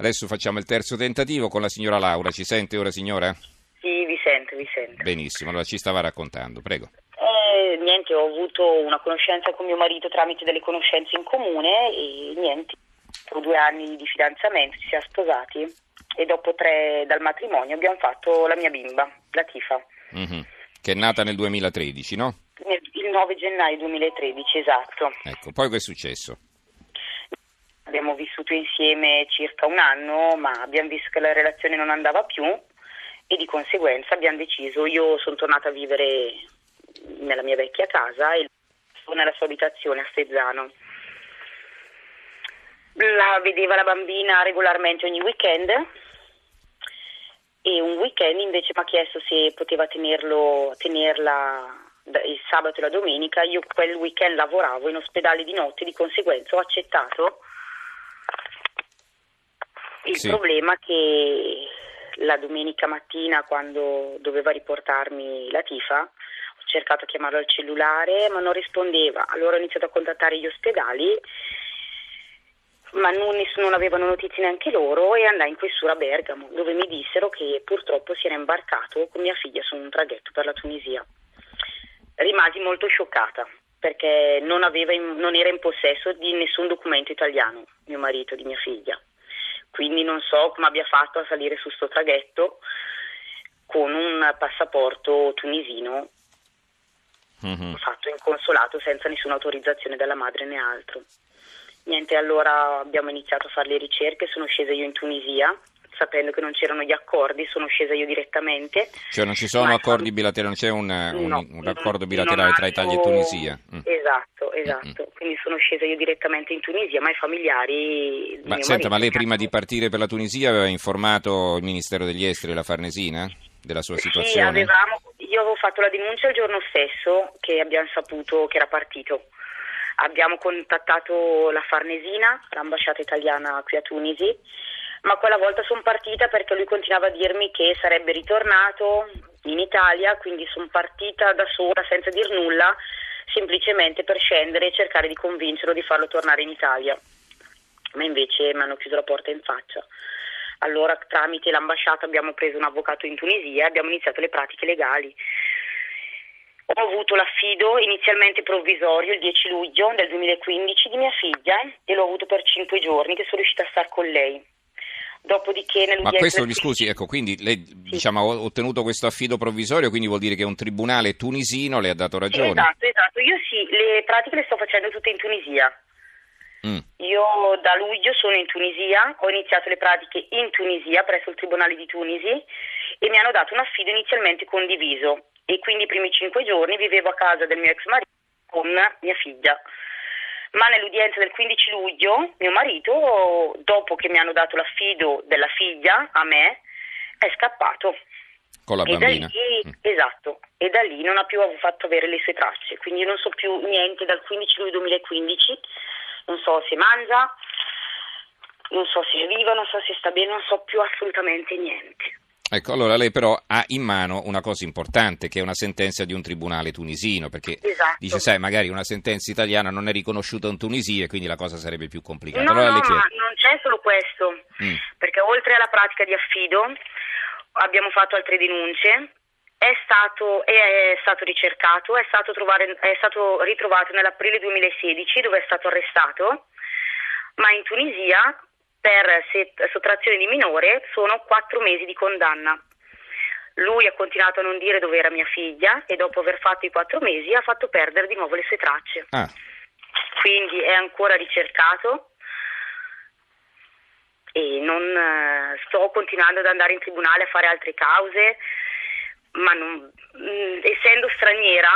Adesso facciamo il terzo tentativo con la signora Laura. Ci sente ora, signora? Sì, vi sento, vi sento. Benissimo, allora ci stava raccontando, prego. Eh, niente, ho avuto una conoscenza con mio marito tramite delle conoscenze in comune e niente, dopo due anni di fidanzamento ci siamo sposati e dopo tre dal matrimonio abbiamo fatto la mia bimba, la Tifa. Mhm. Che è nata nel 2013, no? Il 9 gennaio 2013, esatto. Ecco, poi che è successo? Abbiamo vissuto insieme circa un anno, ma abbiamo visto che la relazione non andava più e di conseguenza abbiamo deciso, io sono tornata a vivere nella mia vecchia casa e nella sua abitazione a Stezzano. La vedeva la bambina regolarmente ogni weekend e un weekend invece mi ha chiesto se poteva tenerlo, tenerla il sabato e la domenica. Io quel weekend lavoravo in ospedale di notte, di conseguenza ho accettato. Il Sì. problema è che la domenica mattina, quando doveva riportarmi la tifa, ho cercato di chiamarlo al cellulare, ma non rispondeva. Allora ho iniziato a contattare gli ospedali, ma non, non avevano notizie neanche loro e andai in questura a Bergamo, dove mi dissero che purtroppo si era imbarcato con mia figlia su un traghetto per la Tunisia. Rimasi molto scioccata perché non, aveva non era in possesso di nessun documento italiano, mio marito di mia figlia. Quindi non so come abbia fatto a salire su sto traghetto con un passaporto tunisino Mhm. fatto in consolato senza nessuna autorizzazione dalla madre né altro. Niente, allora abbiamo iniziato a fare le ricerche, sono scesa io in Tunisia, sapendo che non c'erano gli accordi, sono scesa io direttamente. Cioè non ci sono accordi bilaterali, non c'è un, un- No, un accordo bilaterale tra Italia e Tunisia? Mm. Esatto, esatto. Quindi sono scesa io direttamente in Tunisia, ma i familiari... Ma senta, marito ma lei prima di partire per la Tunisia aveva informato il Ministero degli Esteri e la Farnesina della sua Sì, situazione? avevamo, io avevo fatto la denuncia il giorno stesso che abbiamo saputo che era partito. Abbiamo contattato la Farnesina, l'ambasciata italiana qui a Tunisi, ma quella volta sono partita perché lui continuava a dirmi che sarebbe ritornato in Italia, quindi sono partita da sola senza dir nulla, semplicemente per scendere e cercare di convincerlo di farlo tornare in Italia. Ma invece mi hanno chiuso la porta in faccia. Allora tramite l'ambasciata abbiamo preso un avvocato in Tunisia e abbiamo iniziato le pratiche legali. Ho avuto l'affido inizialmente provvisorio il 10 luglio del 2015 di mia figlia e l'ho avuto per 5 giorni che sono riuscita a star con lei. Dopodiché Ma questo, mi scusi, 15 ecco, quindi lei diciamo, ha ottenuto questo affido provvisorio, quindi vuol dire che un tribunale tunisino le ha dato Sì, ragione? esatto, esatto. Io sì, le pratiche le sto facendo tutte in Tunisia. Mm. Io da luglio sono in Tunisia, ho iniziato le pratiche in Tunisia presso il Tribunale di Tunisi e mi hanno dato un affido inizialmente condiviso e quindi i primi cinque giorni vivevo a casa del mio ex marito con mia figlia. Ma nell'udienza del 15 luglio mio marito, dopo che mi hanno dato l'affido della figlia a me, è scappato. Con la E bambina? lì, Mm. esatto, e da lì non ha più fatto avere le sue tracce, quindi io non so più niente dal 15 luglio 2015, non so se mangia, non so se viva, non so se sta bene, non so più assolutamente niente. Ecco, allora lei però ha in mano una cosa importante che è una sentenza di un tribunale tunisino, perché Esatto. dice, sai, magari una sentenza italiana non è riconosciuta in Tunisia e quindi la cosa sarebbe più complicata. No, allora no, ma non c'è solo questo, Mm. perché oltre alla pratica di affido abbiamo fatto altre denunce. È stato, è stato ricercato, è stato, trovare- è stato ritrovato nell'aprile 2016 dove è stato arrestato, ma in Tunisia per sottrazione di minore sono quattro mesi di condanna. Lui ha continuato a non dire dove era mia figlia e dopo aver fatto i quattro mesi ha fatto perdere di nuovo le sue tracce. Ah, Quindi è ancora ricercato e non eh, sto continuando ad andare in tribunale a fare altre cause, ma non- mh, essendo straniera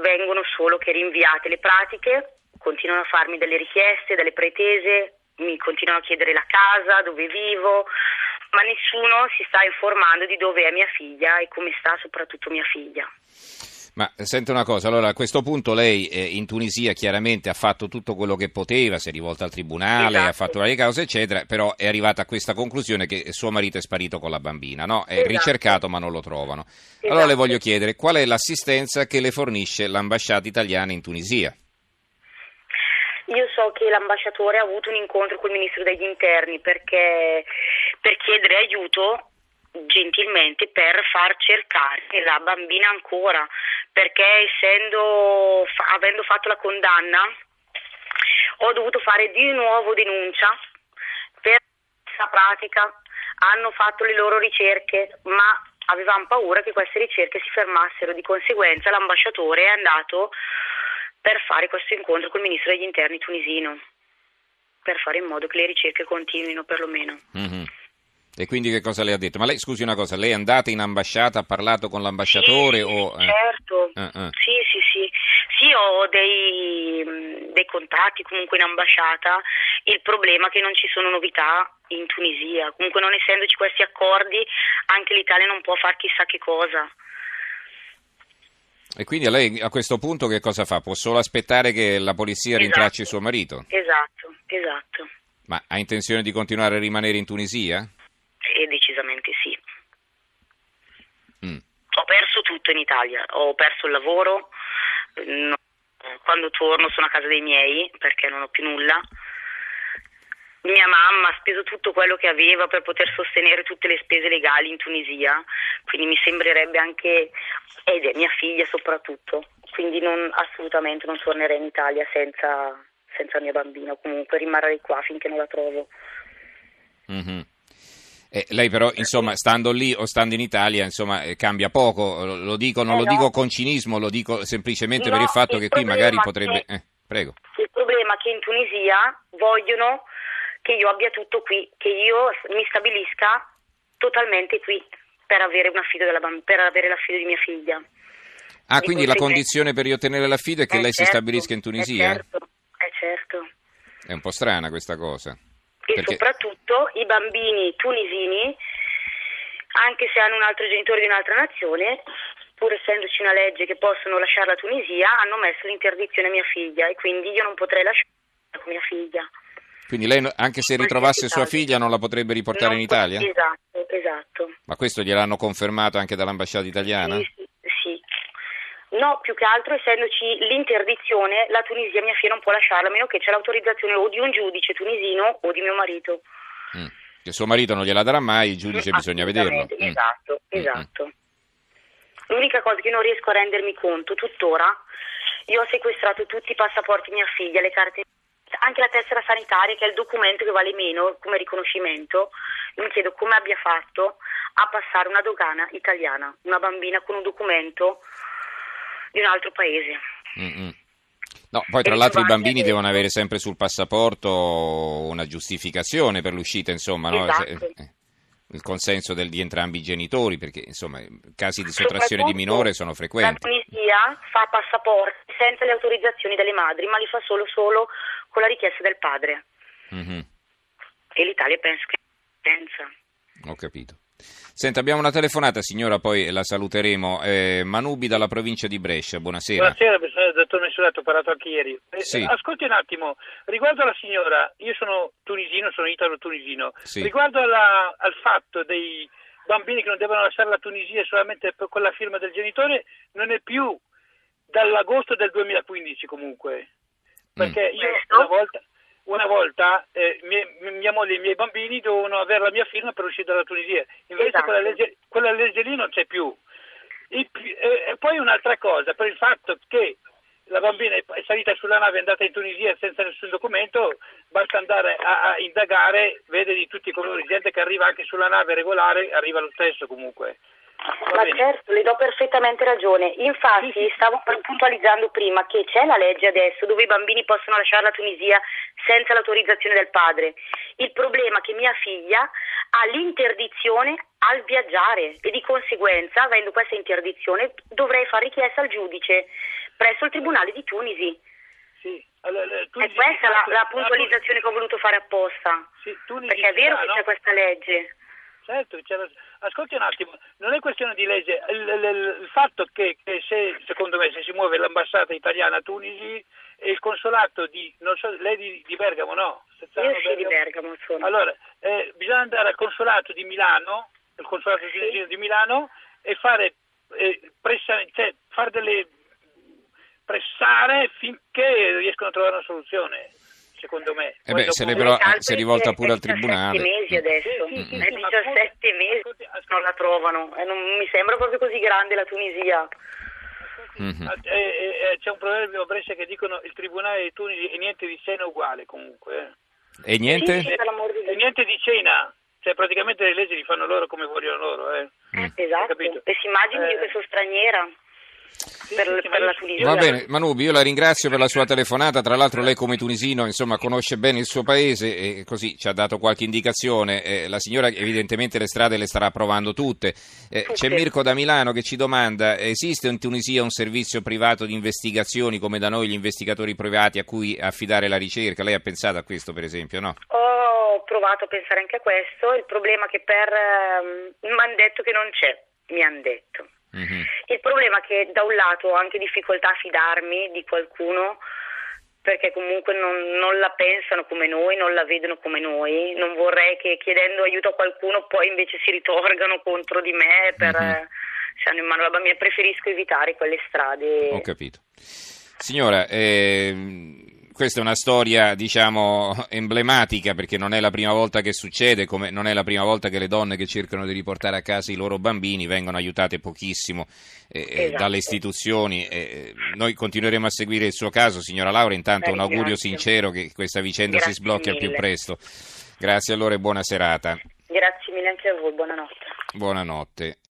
vengono solo che rinviate le pratiche, continuano a farmi delle richieste, delle pretese, mi continuano a chiedere la casa, dove vivo, ma nessuno si sta informando di dove è mia figlia e come sta soprattutto mia figlia. ma senta una cosa, allora a questo punto lei eh, in Tunisia chiaramente ha fatto tutto quello che poteva, si è rivolta al tribunale, Esatto. ha fatto varie cause, eccetera, però è arrivata a questa conclusione che suo marito è sparito con la bambina, no? È Esatto. ricercato ma non lo trovano. Allora le Esatto. voglio chiedere qual è l'assistenza che le fornisce l'ambasciata italiana in Tunisia? Io so che l'ambasciatore ha avuto un incontro col ministro degli interni perché, per chiedere aiuto gentilmente per far cercare la bambina ancora perché essendo, avendo fatto la condanna ho dovuto fare di nuovo denuncia per questa pratica. Hanno fatto le loro ricerche ma avevamo paura che queste ricerche si fermassero. Di conseguenza l'ambasciatore è andato per fare questo incontro col ministro degli interni tunisino per fare in modo che le ricerche continuino perlomeno mm-hmm. E quindi che cosa le ha detto? Ma lei, scusi una cosa, lei è andata in ambasciata, ha parlato con l'ambasciatore? Sì, o, eh? certo, uh, uh. Sì, sì, sì. Sì, ho dei, dei, contatti comunque in ambasciata. Il problema è che non ci sono novità in Tunisia. Comunque non essendoci questi accordi, anche l'Italia non può fare chissà che cosa. E quindi lei a questo punto che cosa fa? Può solo aspettare che la polizia esatto. rintracci suo marito? Esatto, esatto. Ma ha intenzione di continuare a rimanere in Tunisia? E decisamente sì. Mm. Ho perso tutto in Italia, ho perso il lavoro, no, quando torno sono a casa dei miei perché non ho più nulla. Mia mamma ha speso tutto quello che aveva per poter sostenere tutte le spese legali in Tunisia, quindi mi sembrerebbe anche, ed è mia figlia soprattutto, quindi non, assolutamente non tornerei in Italia senza, senza mia bambina, comunque rimarrei qua finché non la trovo. Mm-hmm. Eh, lei però, insomma, stando lì o stando in Italia, insomma, eh, cambia poco. Lo dico, non eh lo no. dico con cinismo, lo dico semplicemente no, per il fatto il che qui magari potrebbe... Che, eh, prego. Il problema è che in Tunisia vogliono che io abbia tutto qui, che io mi stabilisca totalmente qui per avere, della, per avere l'affido di mia figlia. Ah, di quindi la condizione per riottenere l'affido è che lei certo, si stabilisca in Tunisia? Certo, è certo. È un po' strana questa cosa e Perché? soprattutto i bambini tunisini, anche se hanno un altro genitore di un'altra nazione, pur essendoci una legge che possono lasciare la Tunisia, hanno messo l'interdizione a mia figlia e quindi io non potrei lasciare mia figlia. Quindi lei, anche se ritrovasse sua figlia, non la potrebbe riportare non in Italia? Esatto, esatto. Ma questo gliel'hanno confermato anche dall'ambasciata italiana? Sì, sì, No, più che altro essendoci l'interdizione, la Tunisia mia figlia non può lasciarla, a meno che c'è l'autorizzazione o di un giudice tunisino o di mio marito. Mm. Che suo marito non gliela darà mai, il giudice mm, bisogna vederlo. Mm. Esatto, mm. esatto. L'unica cosa che non riesco a rendermi conto tuttora, io ho sequestrato tutti i passaporti di mia figlia, le carte anche la tessera sanitaria, che è il documento che vale meno come riconoscimento, mi chiedo come abbia fatto a passare una dogana italiana, una bambina con un documento di un altro paese. Mm-mm. No, poi tra l'altro i bambini devono avere sempre sul passaporto una giustificazione per l'uscita, insomma, no? esatto. Eh, il consenso del, di entrambi i genitori, perché insomma casi di sottrazione di minore sono frequenti. La Tunisia fa passaporti senza le autorizzazioni delle madri, ma li fa solo, solo con la richiesta del padre. Mm-hmm. E l'Italia penso che senza. Ho capito. Senta, abbiamo una telefonata, signora, poi la saluteremo. Eh, Manubi dalla provincia di Brescia, buonasera. Buonasera, dottor Messolato, ho parlato anche ieri. Eh, sì. Ascolti un attimo, riguardo alla signora, io sono tunisino, sono italo-tunisino, sì. riguardo alla, al fatto dei bambini che non devono lasciare la Tunisia solamente per quella firma del genitore, non è più dall'agosto del 2015 comunque. Perché mm. io una volta una volta eh, mia, mia, moglie e i miei bambini dovevano avere la mia firma per uscire dalla Tunisia, invece esatto. quella, legge, quella, legge, lì non c'è più. E, e, poi un'altra cosa, per il fatto che la bambina è salita sulla nave e è andata in Tunisia senza nessun documento, basta andare a, a indagare, vede di tutti i colori, gente che arriva anche sulla nave regolare, arriva lo stesso comunque. Ma certo, le do perfettamente ragione. Infatti sì, stavo puntualizzando prima che c'è la legge adesso dove i bambini possono lasciare la Tunisia senza l'autorizzazione del padre. Il problema è che mia figlia ha l'interdizione al viaggiare e di conseguenza, avendo questa interdizione, dovrei fare richiesta al giudice presso il Tribunale di Tunisi. Sì. Allora, è questa la, la, puntualizzazione che ho voluto fare apposta. Sì, perché è vero che no? c'è questa legge. Certo, ascolti un attimo, non è questione di legge, il, il, il fatto che, che, se, secondo me, se si muove l'ambasciata italiana a Tunisi e il consolato di, non so, lei di, di Bergamo, no? Sezzano, Io sì, di Bergamo sono. Allora, eh, bisogna andare al consolato di Milano, il consolato sì. di Milano, e fare, eh, pressa, cioè, fare delle pressare finché riescono a trovare una soluzione secondo me. Eh beh, se, però, si è rivolta pure al tribunale. 17 mesi adesso, sì, sì, sì, 17 mesi non la trovano, e non mi sembra proprio così grande la Tunisia. Mm-hmm. Eh, eh, c'è un proverbio a Brescia che dicono il tribunale di Tunisi e niente di cena uguale comunque. E niente? e niente di cena. Cioè praticamente le leggi li fanno loro come vogliono loro. Eh. Mm. Esatto, e si immagini io che sono straniera per, per la Tunisia. Va bene, Manubi, io la ringrazio per la sua telefonata, tra l'altro lei come tunisino insomma, conosce bene il suo paese e così ci ha dato qualche indicazione, eh, la signora evidentemente le strade le starà provando tutte. Eh, c'è Mirko da Milano che ci domanda, esiste in Tunisia un servizio privato di investigazioni come da noi gli investigatori privati a cui affidare la ricerca? Lei ha pensato a questo per esempio, no? Ho provato a pensare anche a questo, il problema è che per... Eh, mi hanno detto che non c'è, mi hanno detto. Mm-hmm. Il problema è che da un lato ho anche difficoltà a fidarmi di qualcuno perché comunque non, non, la pensano come noi, non la vedono come noi. Non vorrei che chiedendo aiuto a qualcuno poi invece si ritorgano contro di me per, mm-hmm. se hanno in mano la bambina. Preferisco evitare quelle strade. Ho capito. Signora, eh, questa è una storia, diciamo, emblematica perché non è la prima volta che succede, come non è la prima volta che le donne che cercano di riportare a casa i loro bambini vengono aiutate pochissimo eh, eh esatto. dalle istituzioni. Eh, noi continueremo a seguire il suo caso, signora Laura. Intanto Beh, un augurio grazie. sincero che questa vicenda grazie si sblocchi al più presto. Grazie allora e buona serata. Grazie mille anche a voi, buonanotte. Buonanotte.